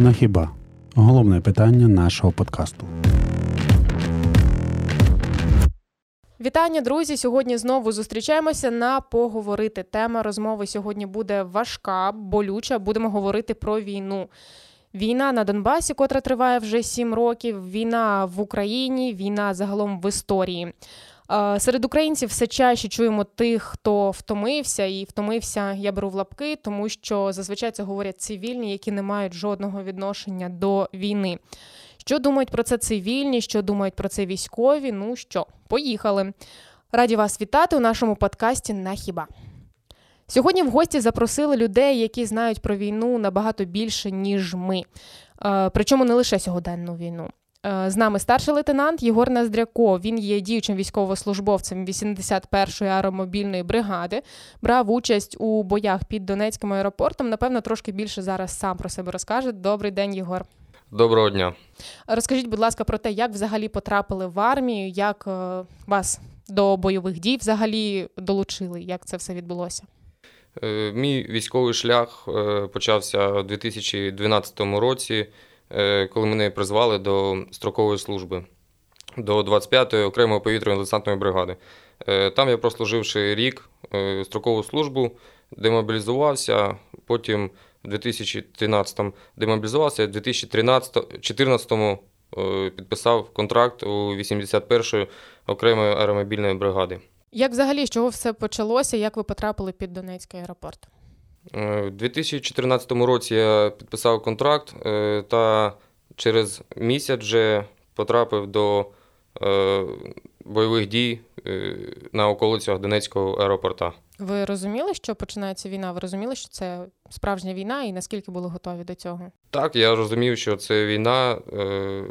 На хіба головне питання нашого подкасту. Вітання, друзі! Сьогодні знову зустрічаємося на поговорити. Тема розмови сьогодні буде важка, болюча. Будемо говорити про війну. Війна на Донбасі, котра триває вже сім років. Війна в Україні, війна загалом в історії. Серед українців все чаще чуємо тих, хто втомився, і втомився, я беру в лапки, тому що зазвичай це говорять цивільні, які не мають жодного відношення до війни. Що думають про це цивільні? Що думають про це військові? Ну що, поїхали. Раді вас вітати у нашому подкасті на хіба. Сьогодні в гості запросили людей, які знають про війну набагато більше, ніж ми. Причому не лише сьогоденну війну. З нами старший лейтенант Єгор Нездряко. Він є діючим військовослужбовцем 81-ї аеромобільної бригади, брав участь у боях під Донецьким аеропортом. Напевно, трошки більше зараз сам про себе розкаже. Добрий день, Єгор. Доброго дня. Розкажіть, будь ласка, про те, як взагалі потрапили в армію, як е, вас до бойових дій взагалі долучили, як це все відбулося? Е, мій військовий шлях е, почався у 2012 році, коли мене призвали до строкової служби до 25-ї окремої повітряно-десантної бригади. Там я прослуживши рік строкову службу, демобілізувався, потім у 2013-му демобілізувався, у 2014-му е, підписав контракт у 81-ї окремої аеромобільної бригади. Як взагалі з чого все почалося? Як ви потрапили під Донецький аеропорт? Е, у 2014 році я підписав контракт е, та через місяць вже потрапив до бойових дій на околицях Донецького аеропорта. Ви розуміли, що починається війна? Ви розуміли, що це справжня війна, і наскільки були готові до цього? Так, я розумів, що це війна, е,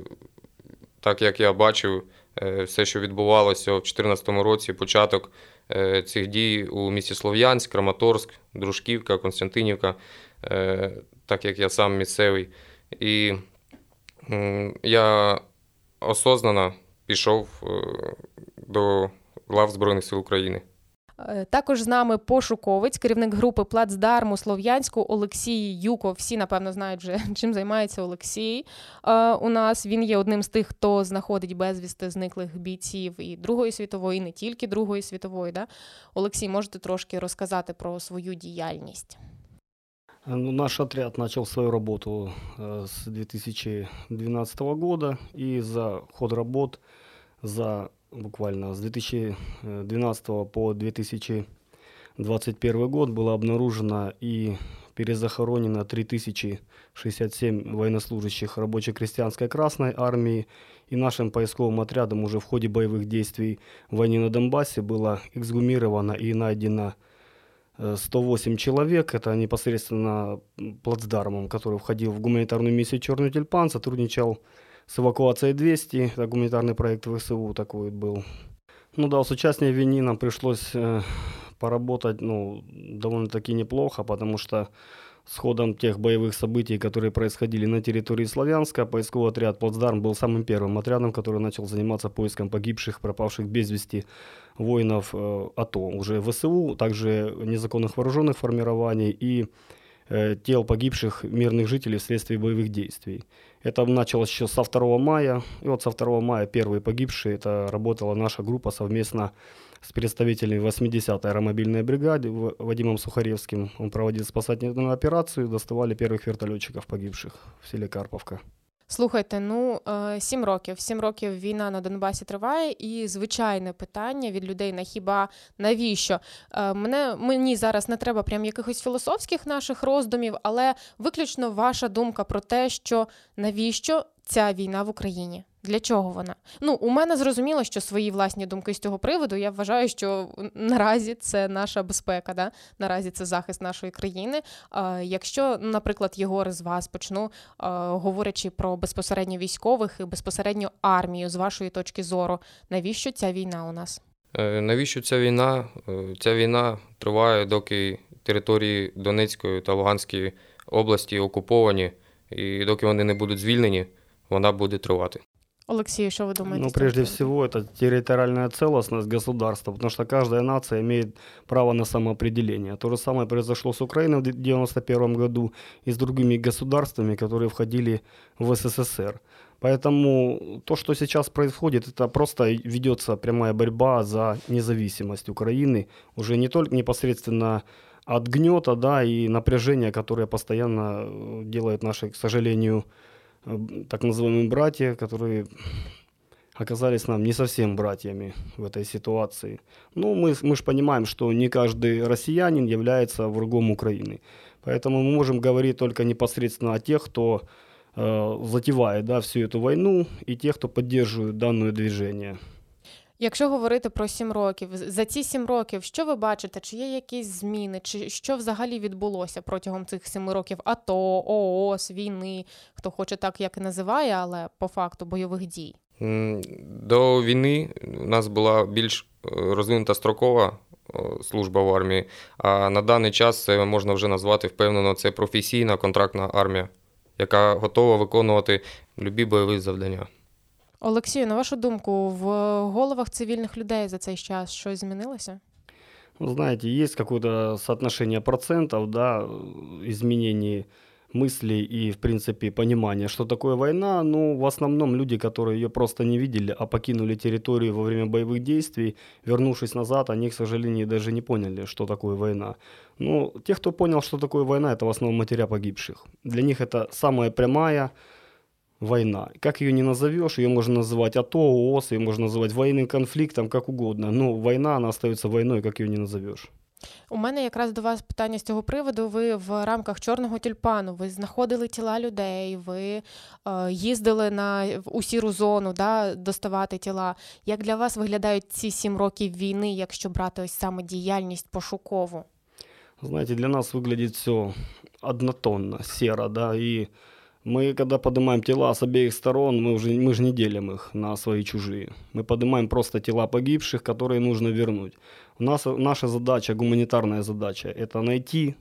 так як я бачив е, все, що відбувалося в 2014 році, початок е, цих дій у місті Слов'янськ, Краматорськ, Дружківка, Константинівка, так як я сам місцевий. І я осознано пішов до лав Збройних сил України. Е, також з нами пошуковець, керівник групи Плацдарму Слов'янську Олексій Юков. Всі, напевно, знають вже, чим займається Олексій. Е, у нас він є одним з тих, хто знаходить безвісти зниклих бійців і Другої світової, і не тільки Другої світової. Да? Олексій, можете трошки розказати про свою діяльність? Ну, наш отряд начал свою работу с 2012 года, и за ход работ, за буквально с 2012 по 2021 год было обнаружено и перезахоронено 3067 военнослужащих рабоче-крестьянской Красной Армии, и нашим поисковым отрядом уже в ходе боевых действий в войне на Донбассе было эксгумировано и найдено 108 человек. Это непосредственно плацдармом, который входил в гуманитарную миссию «Черный тюльпан», сотрудничал с эвакуацией 200, это гуманитарный проект ВСУ такой был. Ну да, с участием вини нам пришлось э, поработать, ну, довольно-таки неплохо, потому что с ходом тех боевых событий, которые происходили на территории Славянска, поисковый отряд «Плацдарм» был самым первым отрядом, который начал заниматься поиском погибших, пропавших без вести воинов э, АТО, уже ВСУ, также незаконных вооруженных формирований и тел погибших мирных жителей вследствие боевых действий. Это началось еще со 2 мая. И вот со 2 мая первые погибшие, это работала наша группа совместно с представителями 80-й аэромобильной бригады Вадимом Сухаревским. Он проводил спасательную операцию, доставали первых вертолетчиков погибших в селе Карповка. Слухайте, ну е, сім років. Сім років війна на Донбасі триває, і звичайне питання від людей на хіба навіщо? Е, мене мені зараз не треба прям якихось філософських наших роздумів, але виключно ваша думка про те, що навіщо ця війна в Україні? Для чого вона? Ну, у мене зрозуміло, що свої власні думки з цього приводу. Я вважаю, що наразі це наша безпека, да? наразі це захист нашої країни. А, Якщо, наприклад, Єгор з вас почну, а, говорячи про безпосередньо військових і безпосередньо армію, з вашої точки зору, навіщо ця війна у нас? Е, навіщо ця війна? Е, ця війна триває, доки території Донецької та Луганської області окуповані, і доки вони не будуть звільнені, вона буде тривати. Олексію, что вы думаете? Ну, прежде всего, это территориальная целостность государства, потому что каждая нация имеет право на самоопределение. То же самое произошло с Украиной в 1991 году и с другими государствами, которые входили в СССР. Поэтому то, что сейчас происходит, это просто ведется прямая борьба за независимость Украины, уже не только непосредственно от гнета да, и напряжения, которое постоянно э, делают наши, к сожалению, так называемые братья, которые оказались нам не совсем братьями в этой ситуации. Ну, мы, мы же понимаем, что не каждый россиянин является врагом Украины. Поэтому мы можем говорить только непосредственно о тех, кто э, затевает да, всю эту войну, и тех, кто поддерживает данное движение. Якщо говорити про сім років, за ці сім років, що ви бачите? Чи є якісь зміни, чи що взагалі відбулося протягом цих семи років? АТО, ООС, війни, хто хоче так, як і називає, але по факту бойових дій? До війни у нас була більш е, розвинута строкова служба в армії, а на даний час це можна вже назвати впевнено, це професійна контрактна армія, яка готова виконувати любі бойові завдання. Олексію, на вашу думку, в головах цивільних людей за цей час щось змінилося? Ну, знаете, есть какое-то соотношение процентов, да, изменений мыслей и, в принципе, понимания, что такое война. Ну, в основном люди, которые ее просто не видели, а покинули территорию во время боевых действий, вернувшись назад, они, к сожалению, даже не поняли, что такое война. Ну, те, кто понял, что такое война, это в основном матеря погибших. Для них это самая прямая, война. Как ее не назовешь, ее можно называть АТО, ООС, ее можно называть военным конфликтом, как угодно. Но война, она остается войной, как ее не назовешь. У мене якраз до вас питання з цього приводу. Ви в рамках чорного тюльпану ви знаходили тіла людей, ви е, їздили на у сіру зону, да, доставати тіла. Як для вас виглядають ці сім років війни, якщо брати ось саме діяльність пошукову? Знаете, для нас выглядит все однотонно, серо, да, и Мы, когда поднимаем тела с обеих сторон, мы, уже, мы же не делим их на свои чужие. Мы поднимаем просто тела погибших, которые нужно вернуть. У нас, наша задача, гуманитарная задача, это найти,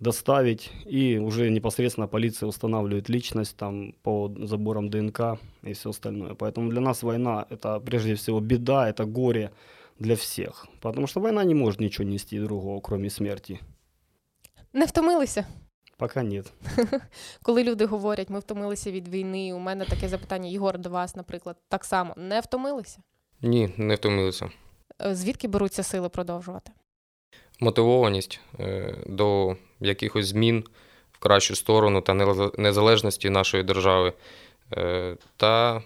доставить, и уже непосредственно полиция устанавливает личность там, по заборам ДНК и все остальное. Поэтому для нас война – это прежде всего беда, это горе для всех. Потому что война не может ничего нести другого, кроме смерти. Не втомилися? Поки ні. Коли люди говорять, ми втомилися від війни, у мене таке запитання, Єгор, до вас, наприклад, так само не втомилися? Ні, не втомилися. Е, звідки беруться сили продовжувати? Мотивованість е, до якихось змін в кращу сторону та незалежності нашої держави е, та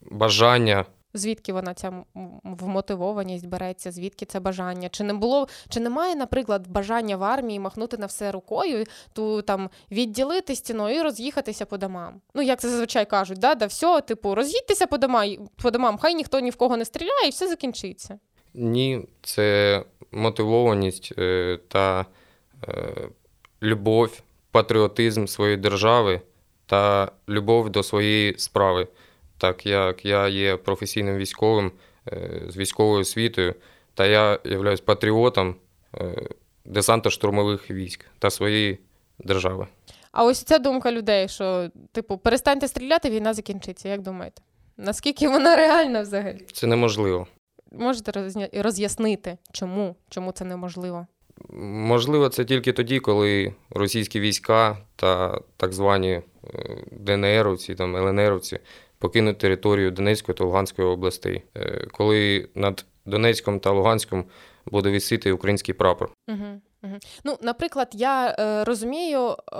бажання звідки вона ця вмотивованість береться, звідки це бажання? Чи не було, чи немає, наприклад, бажання в армії махнути на все рукою, ту там відділити стіною і роз'їхатися по домам? Ну, як це зазвичай кажуть, да, да все, типу, роз'їдьтеся по домам, по домам, хай ніхто ні в кого не стріляє, і все закінчиться. Ні, це мотивованість е, та е, любов, патріотизм своєї держави та любов до своєї справи так як я є професійним військовим е, з військовою освітою, та я являюсь патріотом е, десантно-штурмових військ та своєї держави. А ось ця думка людей, що, типу, перестаньте стріляти, війна закінчиться. Як думаєте? Наскільки вона реальна взагалі? Це неможливо. Можете роз'яснити, чому? Чому це неможливо? Можливо, це тільки тоді, коли російські війська та так звані е, ДНРовці, там ЛНРовці покинуть територію Донецької та Луганської областей, е, коли над Донецьком та Луганськом буде висіти український прапор. Угу. Ну, наприклад, я е, розумію, е,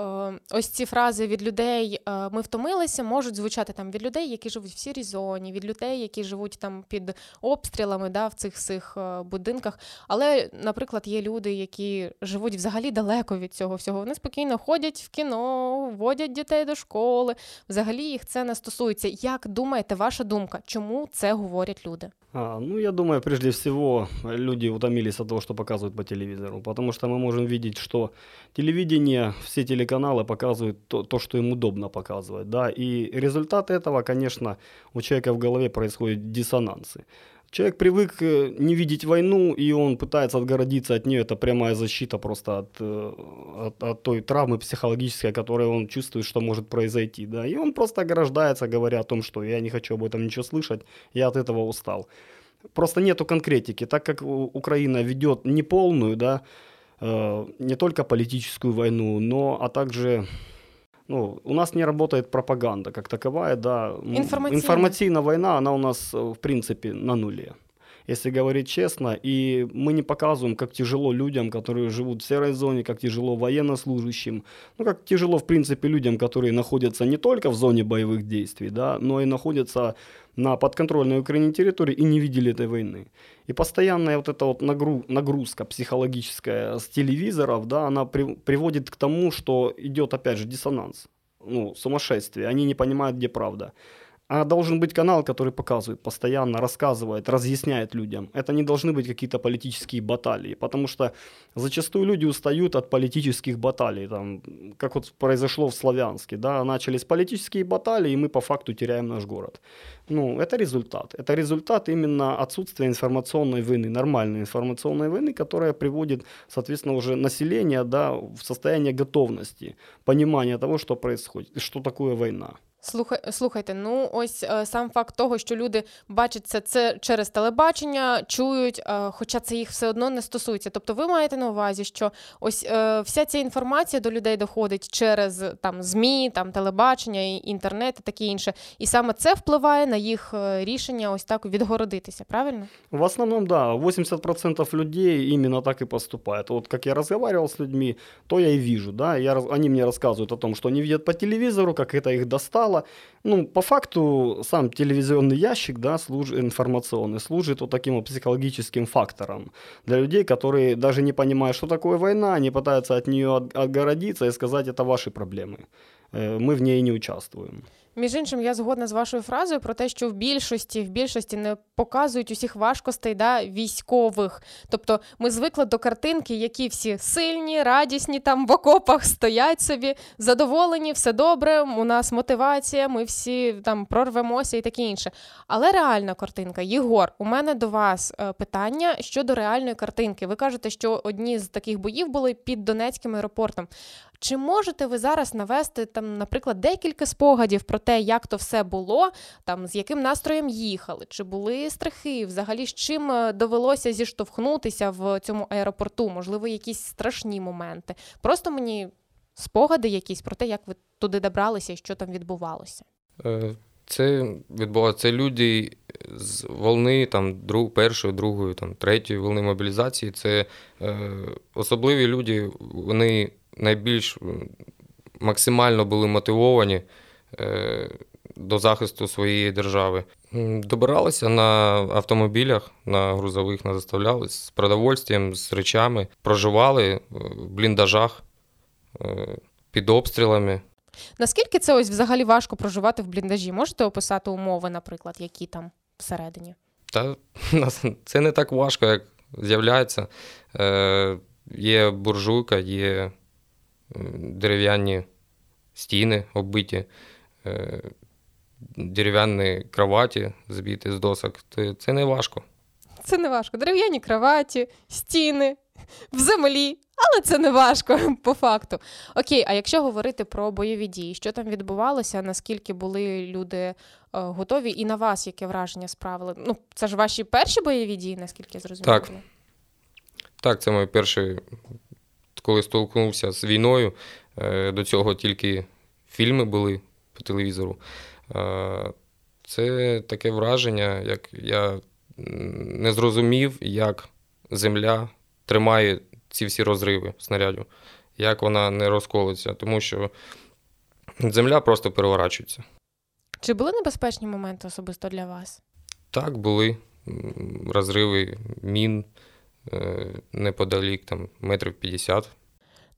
ось ці фрази від людей е, ми втомилися, можуть звучати там від людей, які живуть в сірій зоні, від людей, які живуть там під обстрілами да, в цих цих е, будинках. Але, наприклад, є люди, які живуть взагалі далеко від цього всього. Вони спокійно ходять в кіно, водять дітей до школи. Взагалі їх це не стосується. Як думаєте, ваша думка, чому це говорять люди? А, ну, я думаю, прежде всего, люди утомились от того, что показывают по телевизору, потому что мы можем видеть, что телевидение, все телеканалы показывают то, то что им удобно показывать, да, и результат этого, конечно, у человека в голове происходят диссонансы. Человек привык э, не видеть войну, и он пытается отгородиться от нее. Это прямая защита просто от, э, от, от той травмы психологической, которую он чувствует, что может произойти. Да? И он просто ограждается, говоря о том, что я не хочу об этом ничего слышать, я от этого устал. Просто нету конкретики. Так как Украина ведет неполную, да, э, не только политическую войну, но а также ну, у нас не работает пропаганда как таковая, да. Информативная. Информативная война, она у нас, э, в принципе, на нуле. Если говорить честно, и мы не показываем, как тяжело людям, которые живут в серой зоне, как тяжело военнослужащим, ну, как тяжело, в принципе, людям, которые находятся не только в зоне боевых действий, да, но и находятся на подконтрольной Украине территории и не видели этой войны. И постоянная вот эта вот нагру, нагрузка психологическая с телевизоров, да, она при, приводит к тому, что идет опять же диссонанс, ну, сумасшествие, они не понимают, где правда. А должен быть канал, который показывает, постоянно рассказывает, разъясняет людям. Это не должны быть какие-то политические баталии, потому что зачастую люди устают от политических баталий, там, как вот произошло в Славянске, да, начались политические баталии, и мы по факту теряем наш город. Ну, это результат. Это результат именно отсутствия информационной войны, нормальной информационной войны, которая приводит, соответственно, уже население да, в состояние готовности, понимания того, что происходит, что такое война. Слухай, слухайте, ну ось е, сам факт того, що люди бачать це, це через телебачення, чують, е, хоча це їх все одно не стосується. Тобто, ви маєте на увазі, що ось е, вся ця інформація до людей доходить через там змі, там телебачення, інтернет і таке інше, і саме це впливає на їх рішення, ось так відгородитися. Правильно? В основному, да, 80% людей іменно так і поступають. От як я розмовляв з людьми, то я і вижу, да, я, вони мені розказують о том, що вони бачать по телевізору, як це їх достало канала. Ну, по факту, сам телевизионный ящик, да, служ... информационный, служит вот таким вот психологическим фактором для людей, которые даже не понимают, что такое война, они пытаются от нее отгородиться и сказать, это ваши проблемы. Э, мы в ней не участвуем. Між іншим, я згодна з вашою фразою про те, що в більшості в більшості не показують усіх важкостей да, військових. Тобто ми звикли до картинки, які всі сильні, радісні, там в окопах стоять собі, задоволені, все добре. У нас мотивація, ми всі там прорвемося і таке інше. Але реальна картинка, Єгор, у мене до вас е, питання щодо реальної картинки. Ви кажете, що одні з таких боїв були під Донецьким аеропортом. Чи можете ви зараз навести там, наприклад, декілька спогадів про те, як то все було, там з яким настроєм їхали, чи були страхи, взагалі з чим е, довелося зіштовхнутися в цьому аеропорту? Можливо, якісь страшні моменти? Просто мені спогади якісь про те, як ви туди добралися і що там відбувалося. Е, це відбувалося це люди з волни там друг, першої, другої, там третьої волни мобілізації. Це е, особливі люди, вони найбільш максимально були мотивовані до захисту своєї держави. Добиралися на автомобілях, на грузових, на заставлялись з продовольствям, з речами, проживали е, в бліндажах е, під обстрілами. Наскільки це ось взагалі важко проживати в бліндажі? Можете описати умови, наприклад, які там всередині? Та це не так важко, як з'являється. Е, Є буржуйка, є дерев'яні стіни оббиті, е, дерев'яні кроваті збиті з досок. Це не важко. Це не важко. Дерев'яні кроваті, стіни в землі, але це не важко по факту. Окей, а якщо говорити про бойові дії, що там відбувалося, наскільки були люди е, готові, і на вас яке враження справили? Ну, це ж ваші перші бойові дії, наскільки я зрозуміла? Так. Так, це мої перші коли столкнувся з війною, е, до цього тільки фільми були по телевізору. Е, це таке враження, як я не зрозумів, як земля тримає ці всі розриви снарядів, як вона не розколиться, тому що земля просто переворачується. Чи були небезпечні моменти особисто для вас? Так, були розриви мін. Е, неподалік, там метрів 50.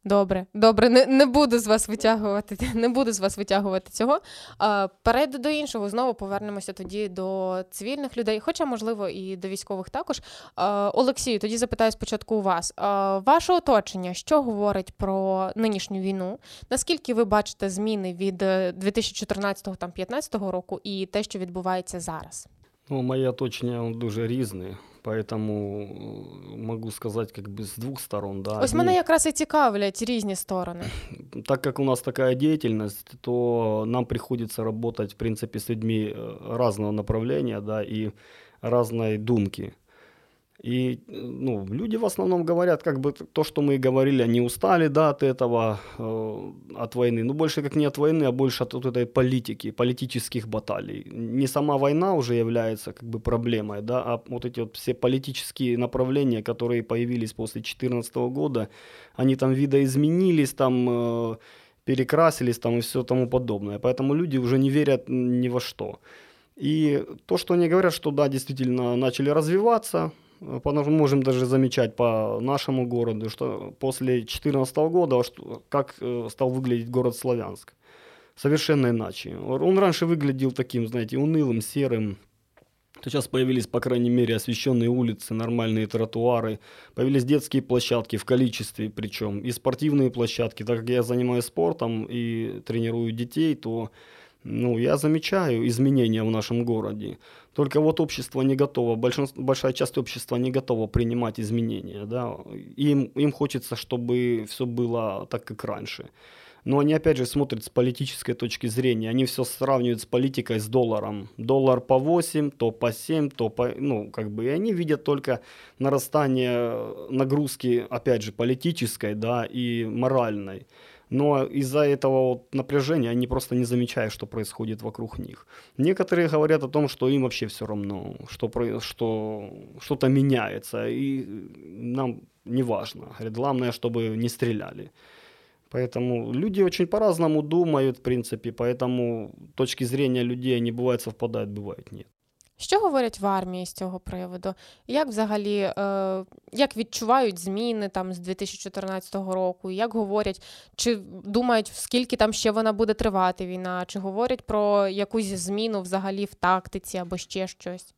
Добре, добре, не не буду з вас витягувати, не буду з вас витягувати цього. А, Перейду до іншого. Знову повернемося тоді до цивільних людей, хоча, можливо, і до військових також. А, Олексію, тоді запитаю спочатку у вас. А, Ваше оточення, що говорить про нинішню війну? Наскільки ви бачите зміни від 2014-2015 року і те, що відбувається зараз? Ну, мои оточення дуже різні, поэтому э, могу сказать как бы с двух сторон. Да. Ось мене якраз і цікавлять різні сторони. Так как у нас такая деятельность, то нам приходится работать, в принципе, с людьми э, разного направления, да, и разной думки. И ну, люди в основном говорят, как бы то, что мы и говорили, они устали да, от этого, э, от войны. Ну, больше как не от войны, а больше от вот этой политики, политических баталий. Не сама война уже является как бы проблемой, да, а вот эти вот все политические направления, которые появились после 2014 года, они там видоизменились, там э, перекрасились там и все тому подобное. Поэтому люди уже не верят ни во что. И то, что они говорят, что да, действительно начали развиваться, потому что можем даже замечать по нашему городу, что после 2014 года, как э, стал выглядеть город Славянск. Совершенно иначе. Он раньше выглядел таким, знаете, унылым, серым. Сейчас появились, по крайней мере, освещенные улицы, нормальные тротуары, появились детские площадки в количестве причем, и спортивные площадки. Так как я занимаюсь спортом и тренирую детей, то ну, я замечаю изменения в нашем городе. Только вот общество не готово, большинство, большая часть общества не готова принимать изменения. Да? Им, им хочется, чтобы все было так, как раньше. Но они опять же смотрят с политической точки зрения. Они все сравнивают с политикой, с долларом. Доллар по 8, то по 7, то по... Ну, как бы, и они видят только нарастание нагрузки, опять же, политической, да, и моральной но из-за этого вот напряжения они просто не замечают, что происходит вокруг них. Некоторые говорят о том, что им вообще все равно, что, что что-то меняется, и нам не важно. Говорят, главное, чтобы не стреляли. Поэтому люди очень по-разному думают, в принципе, поэтому точки зрения людей, они бывают совпадают, бывают нет. Що говорять в армії з цього приводу? Як взагалі е, як відчувають зміни там з 2014 року? Як говорять, чи думають, скільки там ще вона буде тривати війна, чи говорять про якусь зміну взагалі в тактиці або ще щось?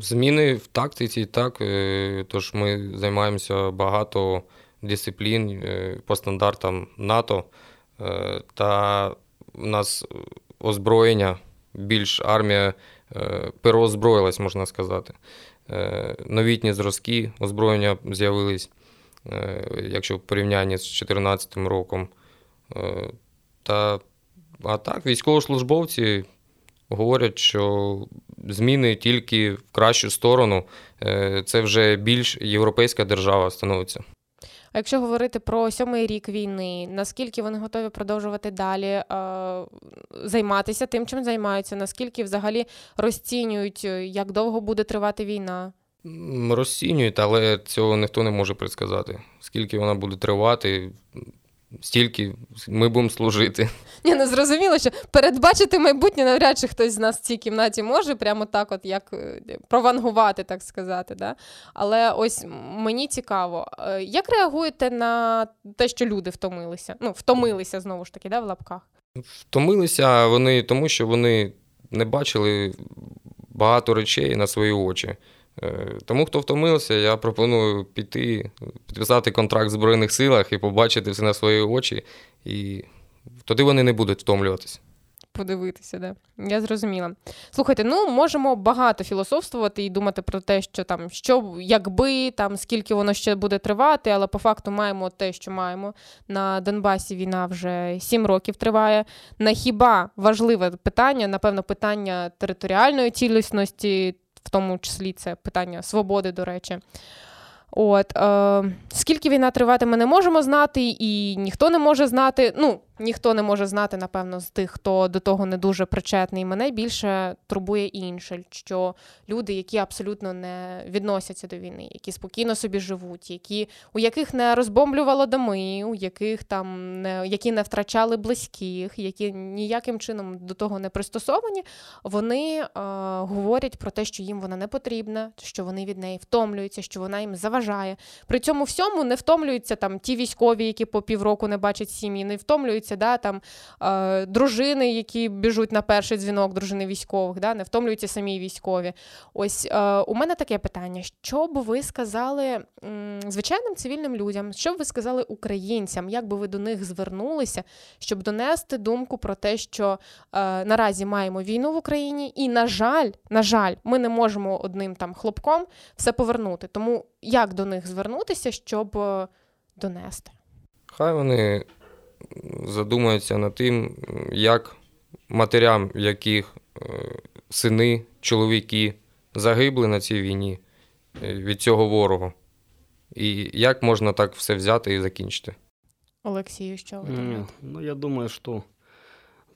Зміни в тактиці, так. Е, тож ми займаємося багато дисциплін е, по стандартам НАТО, е, та в нас озброєння більш армія. Е, переозброїлась, можна сказати. Е, новітні зразки озброєння з'явились, е, якщо в порівнянні з 2014 роком. Та, А так, військовослужбовці говорять, що зміни тільки в кращу сторону. Це вже більш європейська держава становиться. А якщо говорити про сьомий рік війни, наскільки вони готові продовжувати далі е, займатися тим, чим займаються? Наскільки взагалі розцінюють, е, як довго буде тривати війна? Розцінюють, але цього ніхто не може предсказати. Скільки вона буде тривати, стільки ми будемо служити. Ні, ну зрозуміло, що передбачити майбутнє навряд чи хтось з нас в цій кімнаті може прямо так, от як е, провангувати, так сказати. Да? Але ось мені цікаво, е, як реагуєте на те, що люди втомилися? Ну, втомилися знову ж таки, да, в лапках? Втомилися вони тому, що вони не бачили багато речей на свої очі. Е, тому, хто втомився, я пропоную піти, підписати контракт в Збройних силах і побачити все на свої очі, і тоді вони не будуть втомлюватися. Подивитися, да. Я зрозуміла. Слухайте, ну можемо багато філософствувати і думати про те, що там, що якби, там, скільки воно ще буде тривати, але по факту маємо те, що маємо. На Донбасі війна вже сім років триває. На хіба важливе питання, напевно, питання територіальної цілісності тому числі це питання свободи, до речі. От, е, Скільки війна триватиме, не можемо знати, і ніхто не може знати. Ну, ніхто не може знати, напевно, з тих, хто до того не дуже причетний. Мене більше турбує інше, що люди, які абсолютно не відносяться до війни, які спокійно собі живуть, які, у яких не розбомблювало доми, у яких там не які не втрачали близьких, які ніяким чином до того не пристосовані, вони е, говорять про те, що їм вона не потрібна, що вони від неї втомлюються, що вона їм заважає. При цьому всьому не втомлюються там ті військові, які по півроку не бачать сім'ї, не втомлюються втомлюються, да, там е, дружини, які біжуть на перший дзвінок, дружини військових, да, не втомлюються самі військові. Ось е, у мене таке питання: що б ви сказали м, звичайним цивільним людям, що б ви сказали українцям, як би ви до них звернулися, щоб донести думку про те, що е, наразі маємо війну в Україні, і, на жаль, на жаль, ми не можемо одним там хлопком все повернути. Тому як до них звернутися, щоб е, донести? Хай вони задумаються над тим, як матерям, яких е, сини, чоловіки загибли на цій війні е, від цього ворога. І як можна так все взяти і закінчити? Олексію, що ви Нет, думаєте? ну, я думаю, что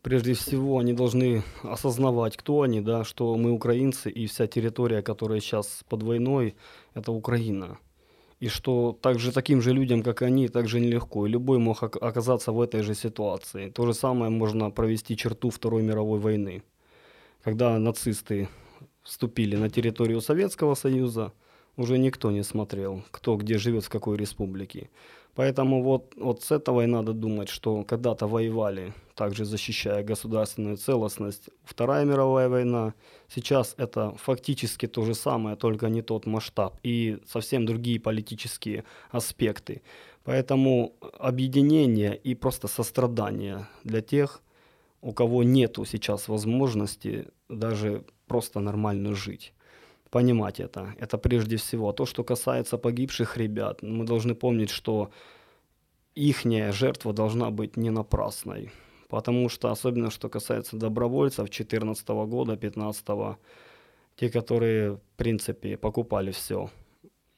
прежде всего они должны осознавать, кто они, да, что мы украинцы, и вся территория, которая сейчас под войной, это Украина. И что также таким же людям, как они, так же нелегко. И любой мог ок- оказаться в этой же ситуации. То же самое можно провести черту Второй мировой войны. Когда нацисты вступили на территорию Советского Союза, уже никто не смотрел, кто где живет, в какой республике. Поэтому вот, вот с этого и надо думать, что когда-то воевали, также защищая государственную целостность. Вторая мировая война, сейчас это фактически то же самое, только не тот масштаб и совсем другие политические аспекты. Поэтому объединение и просто сострадание для тех, у кого нету сейчас возможности даже просто нормально жить понимать это. Это прежде всего. То, что касается погибших ребят, мы должны помнить, что ихняя жертва должна быть не напрасной. Потому что, особенно что касается добровольцев 2014 года, 2015, те, которые, в принципе, покупали все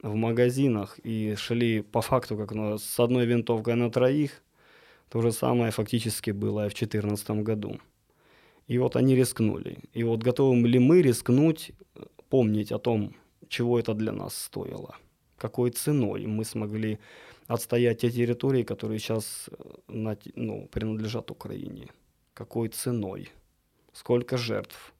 в магазинах и шли по факту как на, с одной винтовкой на троих, то же самое фактически было и в 2014 году. И вот они рискнули. И вот готовы ли мы рискнуть помнить о том, чего это для нас стоило, какой ценой мы смогли отстоять те территории, которые сейчас э, на те- ну, принадлежат Украине, какой ценой, сколько жертв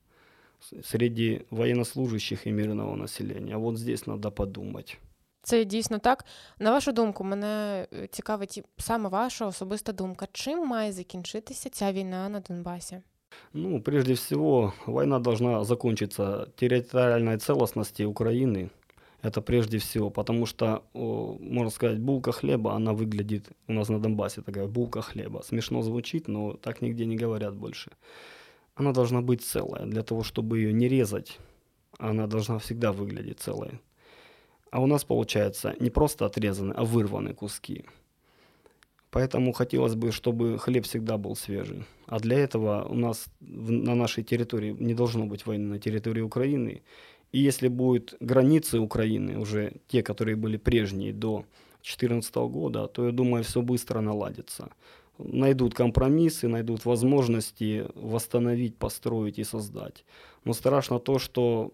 с- среди военнослужащих и мирного населения. Вот здесь надо подумать. Це дійсно так. На вашу думку, мене е, цікавить і саме ваша особиста думка. Чим має закінчитися ця війна на Донбасі? Ну, прежде всего, война должна закончиться территориальной целостности Украины. Это прежде всего, потому что, можно сказать, булка хлеба, она выглядит у нас на Донбассе такая булка хлеба. Смешно звучит, но так нигде не говорят больше. Она должна быть целая. Для того, чтобы ее не резать, она должна всегда выглядеть целой. А у нас получается не просто отрезаны, а вырваны куски. Поэтому хотелось бы, чтобы хлеб всегда был свежий. А для этого у нас на нашей территории не должно быть войны на территории Украины. И если будут границы Украины, уже те, которые были прежние до 2014 года, то я думаю, все быстро наладится. Найдут компромиссы, найдут возможности восстановить, построить и создать. Но страшно то, что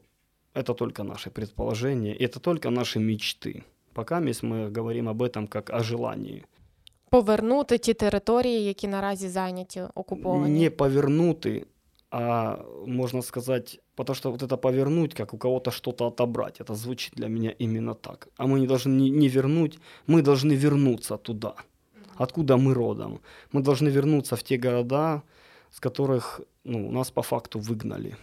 это только наши предположения, это только наши мечты. Пока мы говорим об этом как о желании. Повернути ті території, які наразі зайняті, окуповані. не повернуты, а можно сказать, потому что вот это повернуть, как у кого-то что-то отобрать, это звучит для меня именно так. А мы не должны не, не вернуть, мы должны вернуться туда, откуда мы родом. Мы должны вернуться в те города, с которых ну, нас по факту выгнали.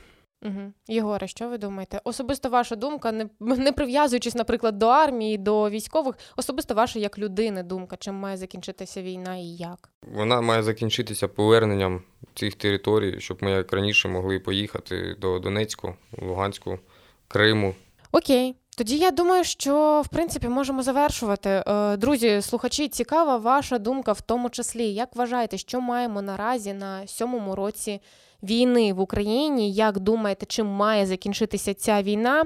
Угу. Єгоре, що ви думаєте? Особисто ваша думка, не, не прив'язуючись, наприклад, до армії, до військових, особисто ваша як людини думка, чим має закінчитися війна і як? Вона має закінчитися поверненням цих територій, щоб ми як раніше могли поїхати до Донецьку, Луганську, Криму. Окей. Тоді я думаю, що в принципі можемо завершувати. Е, Друзі, слухачі, цікава ваша думка в тому числі. Як вважаєте, що маємо наразі на сьомому році війни в Україні? Як думаєте, чим має закінчитися ця війна?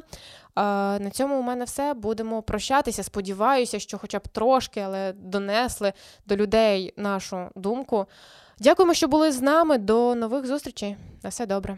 На цьому у мене все. Будемо прощатися. Сподіваюся, що хоча б трошки, але донесли до людей нашу думку. Дякуємо, що були з нами. До нових зустрічей. На все добре.